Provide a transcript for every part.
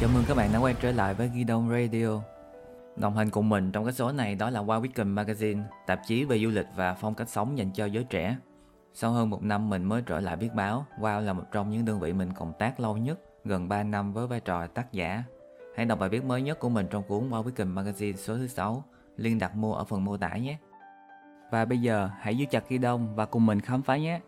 Chào mừng các bạn đã quay trở lại với Ghi Đông Radio. Đồng hành cùng mình trong cái số này đó là Wow Weekend Magazine, tạp chí về du lịch và phong cách sống dành cho giới trẻ. Sau hơn một năm mình mới trở lại viết báo, Wow là một trong những đơn vị mình cộng tác lâu nhất, gần 3 năm với vai trò tác giả. Hãy đọc bài viết mới nhất của mình trong cuốn Wow Weekend Magazine số thứ 6, liên đặt mua ở phần mô tả nhé. Và bây giờ hãy giữ chặt Ghi Đông và cùng mình khám phá nhé.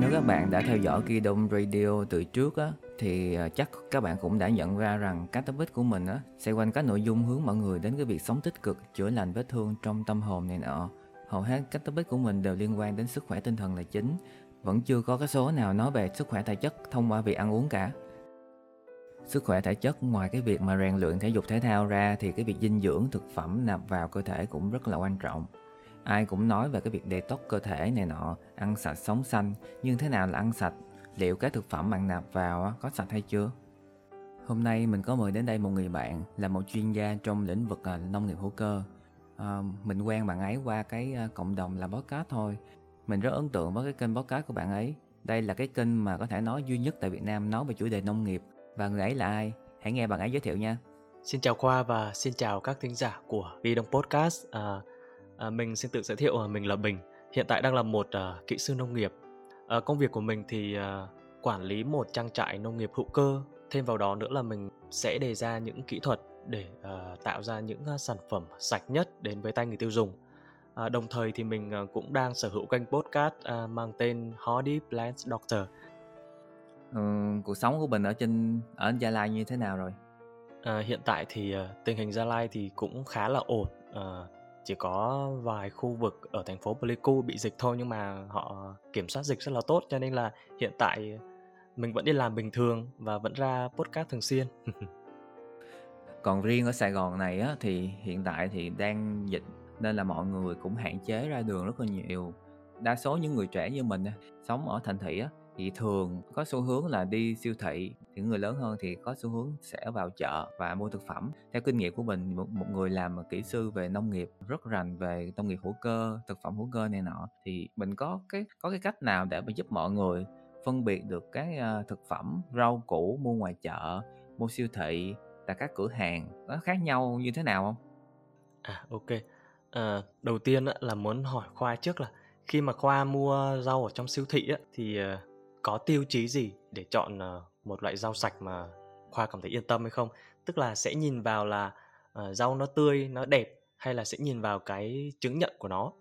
Nếu các bạn đã theo dõi Ghi Radio từ trước á, thì à, chắc các bạn cũng đã nhận ra rằng các topic của mình á, xoay quanh các nội dung hướng mọi người đến cái việc sống tích cực, chữa lành vết thương trong tâm hồn này nọ. Hầu hết các topic của mình đều liên quan đến sức khỏe tinh thần là chính. Vẫn chưa có cái số nào nói về sức khỏe thể chất thông qua việc ăn uống cả. Sức khỏe thể chất ngoài cái việc mà rèn luyện thể dục thể thao ra thì cái việc dinh dưỡng thực phẩm nạp vào cơ thể cũng rất là quan trọng ai cũng nói về cái việc detox cơ thể này nọ ăn sạch sống xanh. Nhưng thế nào là ăn sạch? Liệu các thực phẩm bạn nạp vào có sạch hay chưa? Hôm nay mình có mời đến đây một người bạn là một chuyên gia trong lĩnh vực à, nông nghiệp hữu cơ. À, mình quen bạn ấy qua cái à, cộng đồng làm podcast thôi. Mình rất ấn tượng với cái kênh podcast của bạn ấy. Đây là cái kênh mà có thể nói duy nhất tại việt nam nói về chủ đề nông nghiệp. Và người ấy là ai? Hãy nghe bạn ấy giới thiệu nha. Xin chào Khoa và xin chào các thính giả của Đi Đông Podcast. À, à, mình xin tự giới thiệu à, mình là Bình. Hiện tại đang là một à, kỹ sư nông nghiệp. À, công việc của mình thì à, quản lý một trang trại nông nghiệp hữu cơ. Thêm vào đó nữa là mình sẽ đề ra những kỹ thuật để à, tạo ra những à, sản phẩm sạch nhất đến với tay người tiêu dùng. À, đồng thời thì mình à, cũng đang sở hữu kênh podcast à, mang tên Hardy Plants Doctor. ừ, cuộc sống của mình ở trên ở gia lai như thế nào rồi À, hiện tại thì à, tình hình Gia Lai thì cũng khá là ổn. À, chỉ có vài khu vực ở thành phố Pleiku bị dịch thôi nhưng mà họ kiểm soát dịch rất là tốt, cho nên là hiện tại mình vẫn đi làm bình thường và vẫn ra podcast thường xuyên. còn riêng ở Sài Gòn này á, thì hiện tại thì đang dịch nên là mọi người cũng hạn chế ra đường rất là nhiều đa số những người trẻ như mình sống ở thành thị á thì thường có xu hướng là đi siêu thị những người lớn hơn thì có xu hướng sẽ vào chợ và mua thực phẩm theo kinh nghiệm của mình một, một người làm kỹ sư về nông nghiệp rất rành về nông nghiệp hữu cơ thực phẩm hữu cơ này nọ thì mình có cái có cái cách nào để mà giúp mọi người phân biệt được cái ờ, thực phẩm rau củ mua ngoài chợ mua siêu thị là các cửa hàng nó khác nhau như thế nào không À ok. À, đầu tiên là muốn hỏi Khoa trước là khi mà Khoa mua rau ở trong siêu thị á, thì ờ, có tiêu chí gì để chọn ờ, một loại rau sạch mà Khoa cảm thấy yên tâm hay không? Tức là sẽ nhìn vào là uh, rau nó tươi, nó đẹp hay là sẽ nhìn vào cái chứng nhận của nó?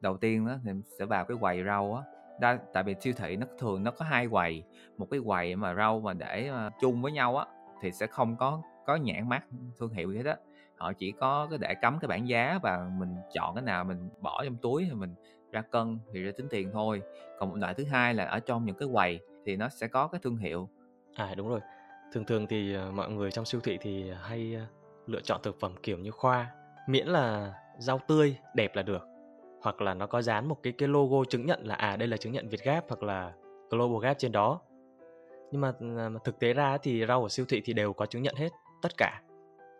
đầu tiên đó thì sẽ vào cái quầy rau á đa tại vì siêu thị nó thường nó có hai quầy một cái quầy mà rau mà để uh, chung với nhau á thì sẽ không có có nhãn mát, thương hiệu gì hết á họ chỉ có cái để cắm cái bảng giá và mình chọn cái nào mình bỏ trong túi thì mình ra cân thì ra tính tiền thôi còn một loại thứ hai là ở trong những cái quầy thì nó sẽ có cái thương hiệu À đúng rồi. Thường thường thì ờ, mọi người trong siêu thị thì hay ờ, lựa chọn thực phẩm kiểu như Khoa, miễn là rau tươi, đẹp là được. Hoặc là nó có dán một cái cái logo chứng nhận là à đây là chứng nhận Việt Gap hoặc là Global Gap trên đó. Nhưng mà ờ, mà thực tế ra thì rau ở siêu thị thì đều có chứng nhận hết, tất cả.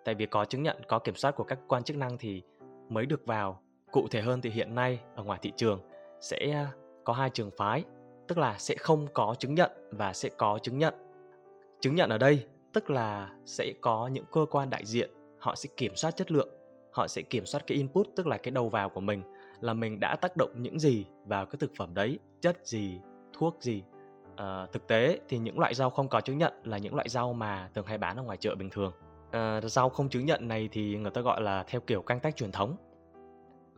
Tại vì có chứng nhận, có kiểm soát của các quan chức năng thì mới được vào. Cụ thể hơn thì hiện nay ở ngoài thị trường sẽ à, có hai trường phái, tức là sẽ không có chứng nhận và sẽ có chứng nhận. Chứng nhận ở đây tức là sẽ có những cơ quan đại diện họ sẽ kiểm soát chất lượng, họ sẽ kiểm soát cái input tức là cái đầu vào của mình là mình đã tác động những gì vào cái thực phẩm đấy, chất gì, thuốc gì. à, thực tế thì những loại rau không có chứng nhận là những loại rau mà thường hay bán ở ngoài chợ bình thường. à, rau không chứng nhận này thì người ta gọi là theo kiểu canh tác truyền thống.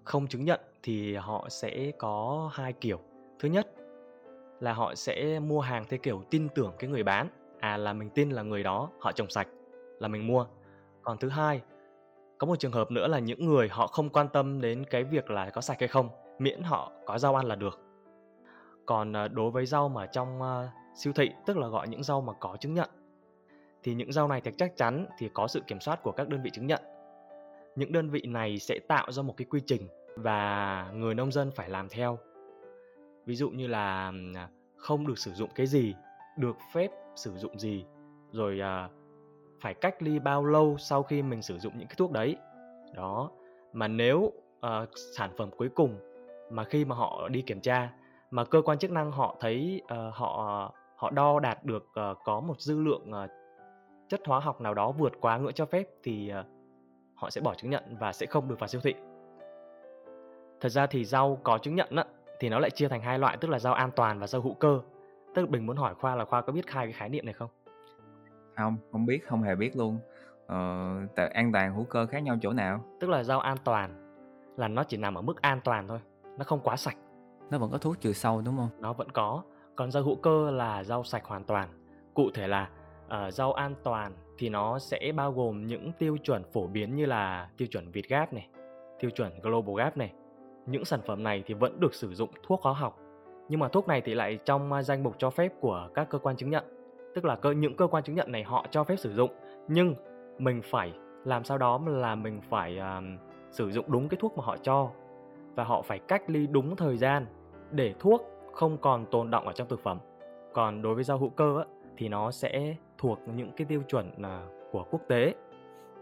Không chứng nhận thì họ sẽ có hai kiểu. Thứ nhất là họ sẽ mua hàng theo kiểu tin tưởng cái người bán. À là mình tin là người đó, họ trồng sạch là mình mua. Còn thứ hai, có một trường hợp nữa là những người họ không quan tâm đến cái việc là có sạch hay không, miễn họ có rau ăn là được. Còn à, đối với rau mà trong à, siêu thị, tức là gọi những rau mà có chứng nhận, thì những rau này thì chắc chắn thì có sự kiểm soát của các đơn vị chứng nhận. Những đơn vị này sẽ tạo ra một cái quy trình và người nông dân phải làm theo ví dụ như là à, không được sử dụng cái gì được phép sử dụng gì rồi à, phải cách ly bao lâu sau khi mình sử dụng những cái thuốc đấy đó mà nếu à, sản phẩm cuối cùng mà khi mà họ đi kiểm tra mà cơ quan chức năng họ thấy ờ, họ họ đo đạt được uh, có một dư lượng uh, chất hóa học nào đó vượt quá ngưỡng cho phép thì uh, họ sẽ bỏ chứng nhận và sẽ không được vào siêu thị. Thật ra thì rau có chứng nhận á, thì nó lại chia thành hai loại tức là rau an toàn và rau hữu cơ. Tức là mình muốn hỏi Khoa là Khoa có biết hai cái khái niệm này không? Không, không biết, không hề biết luôn. Ờ, tại an toàn hữu cơ khác nhau chỗ nào? Tức là rau an toàn là nó chỉ nằm ở mức an toàn thôi, nó không quá sạch. Nó vẫn có thuốc trừ sâu đúng không? Nó vẫn có. Còn rau hữu cơ là rau sạch hoàn toàn. Cụ thể là uh, rau an toàn thì nó sẽ bao gồm những tiêu chuẩn phổ biến như là tiêu chuẩn Việt Gap này, tiêu chuẩn Global Gap này. Những sản phẩm này thì vẫn được sử dụng thuốc hóa học, nhưng mà thuốc này thì lại trong à, danh mục cho phép của các cơ quan chứng nhận. Tức là cơ những cơ quan chứng nhận này họ cho phép sử dụng, nhưng mình phải làm sao đó là mình phải uh, sử dụng đúng cái thuốc mà họ cho và họ phải cách ly đúng thời gian để thuốc không còn tồn động ở trong thực phẩm. Còn đối với rau hữu cơ á, thì nó sẽ thuộc những cái tiêu chuẩn uh, của quốc tế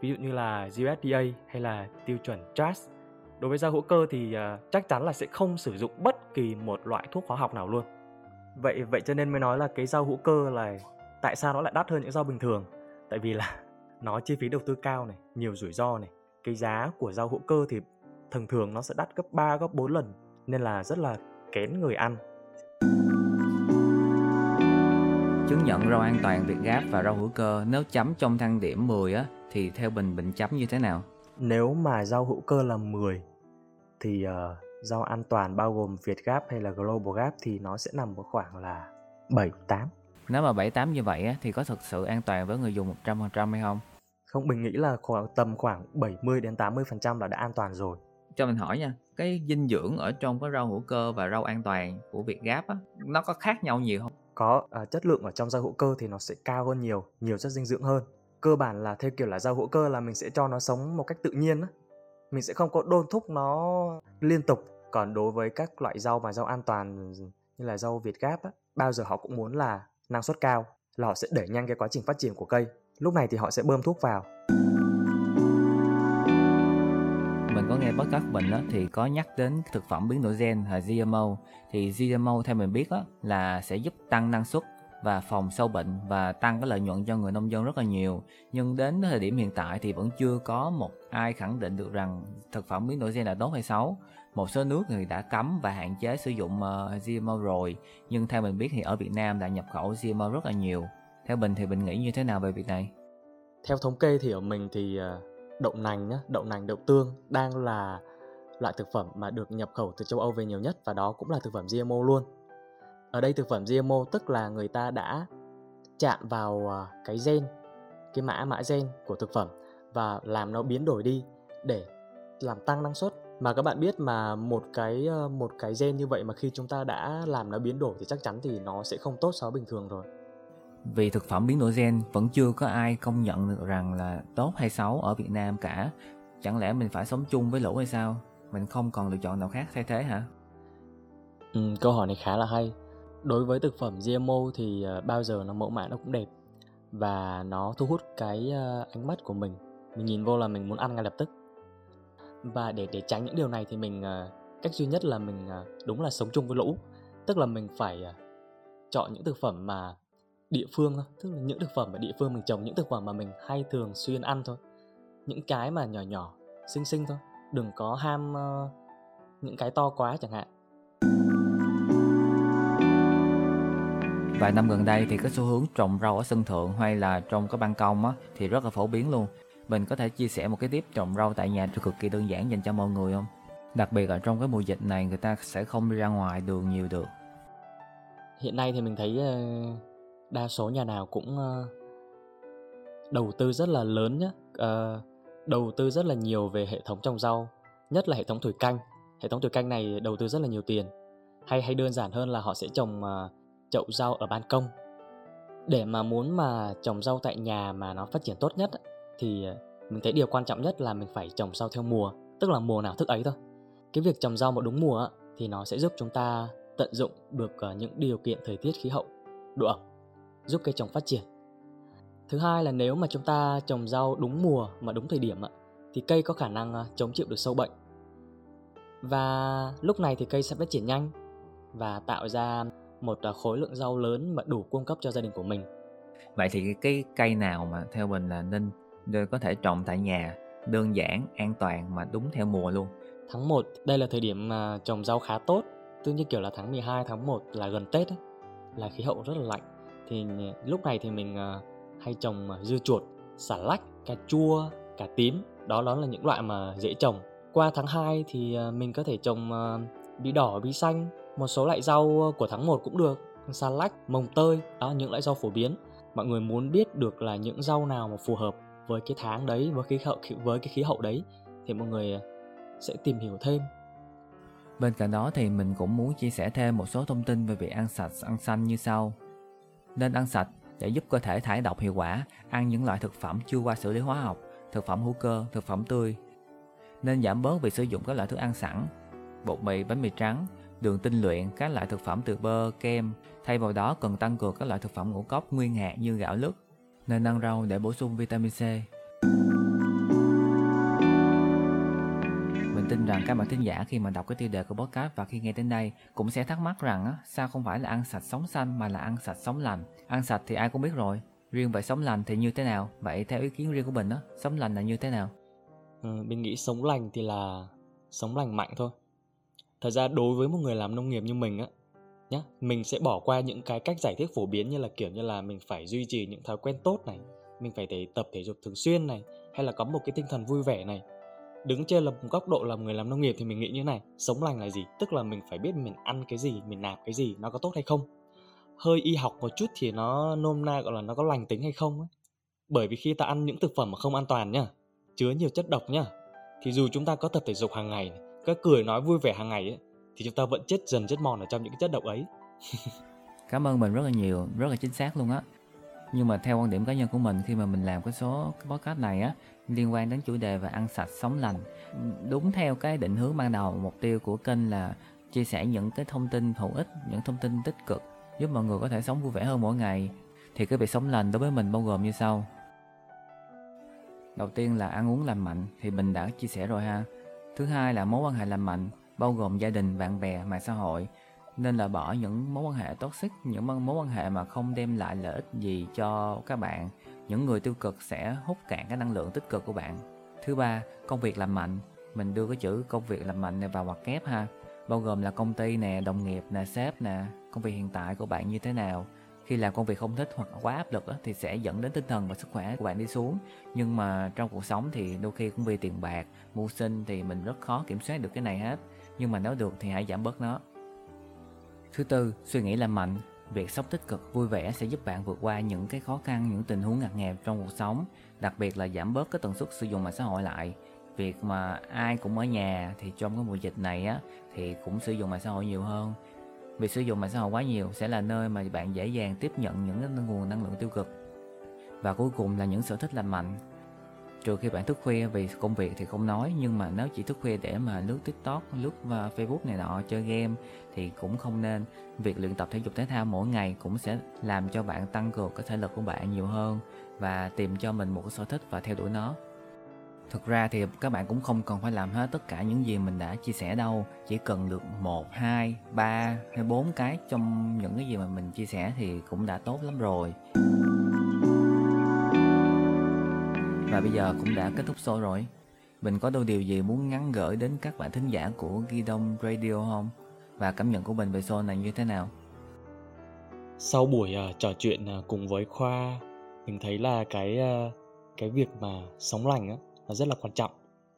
ví dụ như là USDA hay là tiêu chuẩn TRAS đối với rau hữu cơ thì uh, chắc chắn là sẽ không sử dụng bất kỳ một loại thuốc hóa học nào luôn. Vậy vậy cho nên mới nói là cái rau hữu cơ là tại sao nó lại đắt hơn những rau bình thường? Tại vì là nó chi phí đầu tư cao này nhiều rủi ro này. Cái giá của rau hữu cơ thì thường thường nó sẽ đắt gấp 3 gấp 4 lần nên là rất là kén người ăn. Chứng nhận rau an toàn Việt Gáp và rau hữu cơ nếu chấm trong thang điểm 10 á thì theo Bình Bình chấm như thế nào? Nếu mà rau hữu cơ là 10 thì uh, rau an toàn bao gồm Việt Gap hay là Global Gap thì nó sẽ nằm ở khoảng là 7 8. Nếu mà 7 8 như vậy á thì có thực sự an toàn với người dùng 100% hay không? Không, mình nghĩ là khoảng tầm khoảng 70 đến 80% là đã an toàn rồi. Cho mình hỏi nha, cái dinh dưỡng ở trong cái rau hữu cơ và rau an toàn của Việt Gap á, nó có khác nhau nhiều không? có uh, chất lượng ở trong rau hữu cơ thì nó sẽ cao hơn nhiều nhiều chất dinh dưỡng hơn cơ bản là theo kiểu là rau hữu cơ là mình sẽ cho nó sống một cách tự nhiên á. Mình sẽ không có đôn thúc nó liên tục. Còn đối với các loại rau mà rau an toàn như là rau việt gáp á bao giờ họ cũng muốn là năng suất cao. Là họ sẽ đẩy nhanh cái quá trình phát triển của cây. Lúc này thì họ sẽ bơm thuốc vào. Mình có nghe podcast mình á, thì có nhắc đến thực phẩm biến đổi gen là GMO thì GMO theo mình biết á, là sẽ giúp tăng năng suất và phòng sâu bệnh và tăng cái lợi nhuận cho người nông dân rất là nhiều. Nhưng đến thời điểm hiện tại thì vẫn chưa có một ai khẳng định được rằng thực phẩm biến đổi gen là tốt hay xấu. Một số nước thì đã cấm và hạn chế sử dụng ờ, uh, GMO rồi nhưng theo mình biết thì ở Việt Nam đã nhập khẩu GMO rất là nhiều. Theo mình thì mình nghĩ như thế nào về việc này? Theo thống kê thì ở mình thì ờ, đậu nành nhá, đậu nành đậu tương đang là loại thực phẩm mà được nhập khẩu từ châu Âu về nhiều nhất và đó cũng là thực phẩm GMO luôn. Ở đây thực phẩm GMO tức là người ta đã chạm vào à, cái gen, cái mã mã gen của thực phẩm và làm nó biến đổi đi để làm tăng năng suất. Mà các bạn biết mà một cái ờ, một cái gen như vậy mà khi chúng ta đã làm nó biến đổi thì chắc chắn thì nó sẽ không tốt so với bình thường rồi. Vì thực phẩm biến đổi gen vẫn chưa có ai công nhận được rằng là tốt hay xấu ở Việt Nam cả. Chẳng lẽ mình phải sống chung với lũ hay sao? Mình không còn lựa chọn nào khác thay thế hả? Ừ, câu hỏi này khá là hay đối với thực phẩm GMO thì ờ, bao giờ nó mẫu mã nó cũng đẹp và nó thu hút cái ờ, ánh mắt của mình. Mình nhìn vô là mình muốn ăn ngay lập tức. Và để để tránh những điều này thì mình ờ, cách duy nhất là mình đúng là sống chung với lũ. Tức là mình phải chọn những thực phẩm mà địa phương thôi. Tức là những thực phẩm ở địa phương mình trồng, những thực phẩm mà mình hay thường xuyên ăn thôi. Những cái mà nhỏ nhỏ, xinh xinh thôi. Đừng có ham những cái to quá chẳng hạn. Vài năm gần đây thì cái xu hướng trồng rau ở sân thượng hay là trong cái ban công á, thì rất là phổ biến luôn. Mình có thể chia sẻ một cái tiếp trồng rau tại nhà cực kỳ đơn giản dành cho mọi người không? Đặc biệt là trong cái mùa dịch này, người ta sẽ không đi ra ngoài đường nhiều được. Hiện nay thì mình thấy ờ, đa số nhà nào cũng ờ, đầu tư rất là lớn nhé ờ, đầu tư rất là nhiều về hệ thống trồng rau, nhất là hệ thống thủy canh. Hệ thống thủy canh này đầu tư rất là nhiều tiền. Hay hay đơn giản hơn là họ sẽ trồng chậu rau ở ban công để mà muốn mà trồng rau tại nhà mà nó phát triển tốt nhất thì ờ, mình thấy điều quan trọng nhất là mình phải trồng rau theo mùa, tức là mùa nào thức ấy thôi cái việc trồng rau một đúng mùa thì nó sẽ giúp chúng ta tận dụng được ờ, những điều kiện thời tiết khí hậu, độ ẩm, giúp cây trồng phát triển. Thứ hai là nếu mà chúng ta trồng rau đúng mùa mà đúng thời điểm thì cây có khả năng ờ, chống chịu được sâu bệnh. Và lúc này thì cây sẽ phát triển nhanh và tạo ra một à, khối lượng rau lớn mà đủ cung cấp cho gia đình của mình. Vậy thì cái cây nào mà theo mình là nên nên có thể trồng tại nhà đơn giản an toàn mà đúng theo mùa luôn? Tháng 1 đây là thời điểm mà trồng rau khá tốt. Tương như kiểu là tháng 12 tháng 1 là gần Tết ấy, là khí hậu rất là lạnh. Thì lúc này thì mình à, hay trồng à, dưa chuột xà lách cà chua cà tím. Đó đó là những loại mà dễ trồng. Qua tháng 2 thì mình có thể trồng bí đỏ bí xanh một số loại rau ờ, của tháng 1 cũng được xà lách mồng tơi đó những loại rau phổ biến mọi người muốn biết được là những rau nào mà phù hợp với cái tháng đấy với cái hậu với cái khí hậu đấy thì mọi người ờ, sẽ tìm hiểu thêm Bên cạnh đó thì mình cũng muốn chia sẻ thêm một số thông tin về việc ăn sạch, ăn xanh như sau. Nên ăn sạch để giúp cơ thể thải độc hiệu quả, ăn những loại thực phẩm chưa qua xử lý hóa học, thực phẩm hữu cơ, thực phẩm tươi. Nên giảm bớt việc sử dụng các loại thức ăn sẵn, bột mì, bánh mì trắng, đường tinh luyện, các loại thực phẩm từ bơ, kem. Thay vào đó cần tăng cường các loại thực phẩm ngũ cốc nguyên hạt như gạo lứt. Nên ăn rau để bổ sung vitamin C. Mình tin rằng các bạn thính giả khi mà đọc cái tiêu đề của podcast và khi nghe đến đây cũng sẽ thắc mắc rằng á, sao không phải là ăn sạch sống xanh mà là ăn sạch sống lành. Ăn sạch thì ai cũng biết rồi, riêng về sống lành thì như thế nào? Vậy theo ý kiến riêng của mình á, sống lành là như thế nào? Ừ, mình nghĩ sống lành thì là sống lành mạnh thôi. Thật ra đối với một người làm nông nghiệp như mình á, nhá, mình sẽ bỏ qua những cái cách giải thích phổ biến như là kiểu như là mình phải duy trì những thói quen tốt này, mình phải thể tập thể dục thường xuyên này, hay là có một cái tinh thần vui vẻ này. Đứng trên là một góc độ là người làm nông nghiệp thì mình nghĩ như này sống lành là gì? Tức là mình phải biết mình ăn cái gì mình nạp cái gì nó có tốt hay không? Hơi y học một chút thì nó nôm na gọi là nó có lành tính hay không ấy. bởi vì khi ta ăn những thực phẩm mà không an toàn nhá chứa nhiều chất độc nhá thì dù chúng ta có tập thể dục hàng ngày cái cười nói vui vẻ hàng ngày ấy, thì chúng ta vẫn chết dần chết mòn ở trong những cái chất độc ấy. Cảm ơn mình rất là nhiều rất là chính xác luôn á. Nhưng mà theo quan điểm cá nhân của mình khi mà mình làm cái số cái podcast này á liên quan đến chủ đề về ăn sạch sống lành đúng theo cái định hướng ban đầu mục tiêu của kênh là chia sẻ những cái thông tin hữu ích những thông tin tích cực giúp mọi người có thể sống vui vẻ hơn mỗi ngày. Thì cái việc sống lành đối với mình bao gồm như sau. Đầu tiên là ăn uống lành mạnh thì mình đã chia sẻ rồi ha thứ hai là mối quan hệ lành mạnh, bao gồm gia đình, bạn bè, mạng xã hội, nên là bỏ những mối quan hệ toxic, những mối quan hệ mà không đem lại lợi ích gì cho các bạn. Những người tiêu cực sẽ hút cạn cái năng lượng tích cực của bạn. Thứ ba, công việc làm mạnh. Mình đưa cái chữ công việc làm mạnh này vào ngoặc kép ha. Bao gồm là công ty nè, đồng nghiệp nè, sếp nè, công việc hiện tại của bạn như thế nào khi làm công việc không thích hoặc quá áp lực thì sẽ dẫn đến tinh thần và sức khỏe của bạn đi xuống. Nhưng mà trong cuộc sống thì đôi khi cũng vì tiền bạc mưu sinh thì mình rất khó kiểm soát được cái này hết. Nhưng mà nếu được thì hãy giảm bớt nó. Thứ tư suy nghĩ là mạnh. Việc sống tích cực vui vẻ sẽ giúp bạn vượt qua những cái khó khăn, những tình huống ngặt nghèo trong cuộc sống, đặc biệt là giảm bớt cái tần suất sử dụng mạng xã hội lại. Việc mà ai cũng ở nhà thì trong cái mùa dịch này á thì cũng sử dụng mạng xã hội nhiều hơn. Việc sử dụng mạng xã hội quá nhiều sẽ là nơi mà bạn dễ dàng tiếp nhận những cái nguồn năng lượng tiêu cực. Và cuối cùng là những sở thích lành mạnh. Trừ khi bạn thức khuya vì công việc thì không nói, nhưng mà nếu chỉ thức khuya để mà lướt tiktok, lướt à, facebook này nọ, chơi game thì cũng không nên. Việc luyện tập thể dục thể thao mỗi ngày cũng sẽ làm cho bạn tăng cường cái thể lực của bạn nhiều hơn và tìm cho mình một cái sở thích và theo đuổi nó thực ra thì các bạn cũng không cần phải làm hết tất cả những gì mình đã chia sẻ đâu chỉ cần được một hai ba hay bốn cái trong những cái gì mà mình chia sẻ thì cũng đã tốt lắm rồi và bây giờ cũng đã kết thúc show rồi mình có đôi điều gì muốn nhắn gửi đến các bạn thính giả của Ghi Đông Radio không? Và cảm nhận của mình về show này như thế nào? Sau buổi uh, trò chuyện uh, cùng với Khoa, mình thấy là cái uh, cái việc mà sống lành á là rất là quan trọng.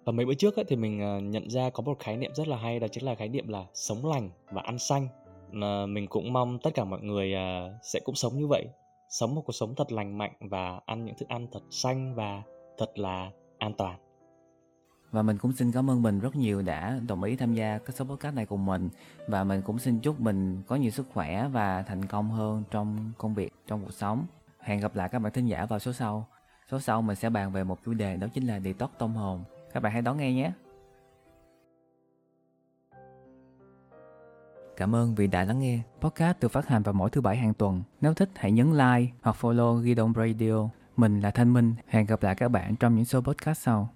Và mấy bữa trước ấy, thì mình ờ, nhận ra có một khái niệm rất là hay đó chính là khái niệm là sống lành và ăn xanh. Mà mình cũng mong tất cả mọi người ờ, sẽ cũng sống như vậy, sống một cuộc sống thật lành mạnh và ăn những thức ăn thật xanh và thật là an toàn. Và mình cũng xin cảm ơn mình rất nhiều đã đồng ý tham gia cái số podcast này cùng mình. Và mình cũng xin chúc mình có nhiều sức khỏe và thành công hơn trong công việc trong cuộc sống. Hẹn gặp lại các bạn thính giả vào số sau số sau mình sẽ bàn về một chủ đề đó chính là detox tâm hồn các bạn hãy đón nghe nhé Cảm ơn vì đã lắng nghe. Podcast được phát hành vào mỗi thứ bảy hàng tuần. Nếu thích hãy nhấn like hoặc follow Ghi Radio mình là Thanh Minh, hẹn gặp lại các bạn trong những số podcast sau.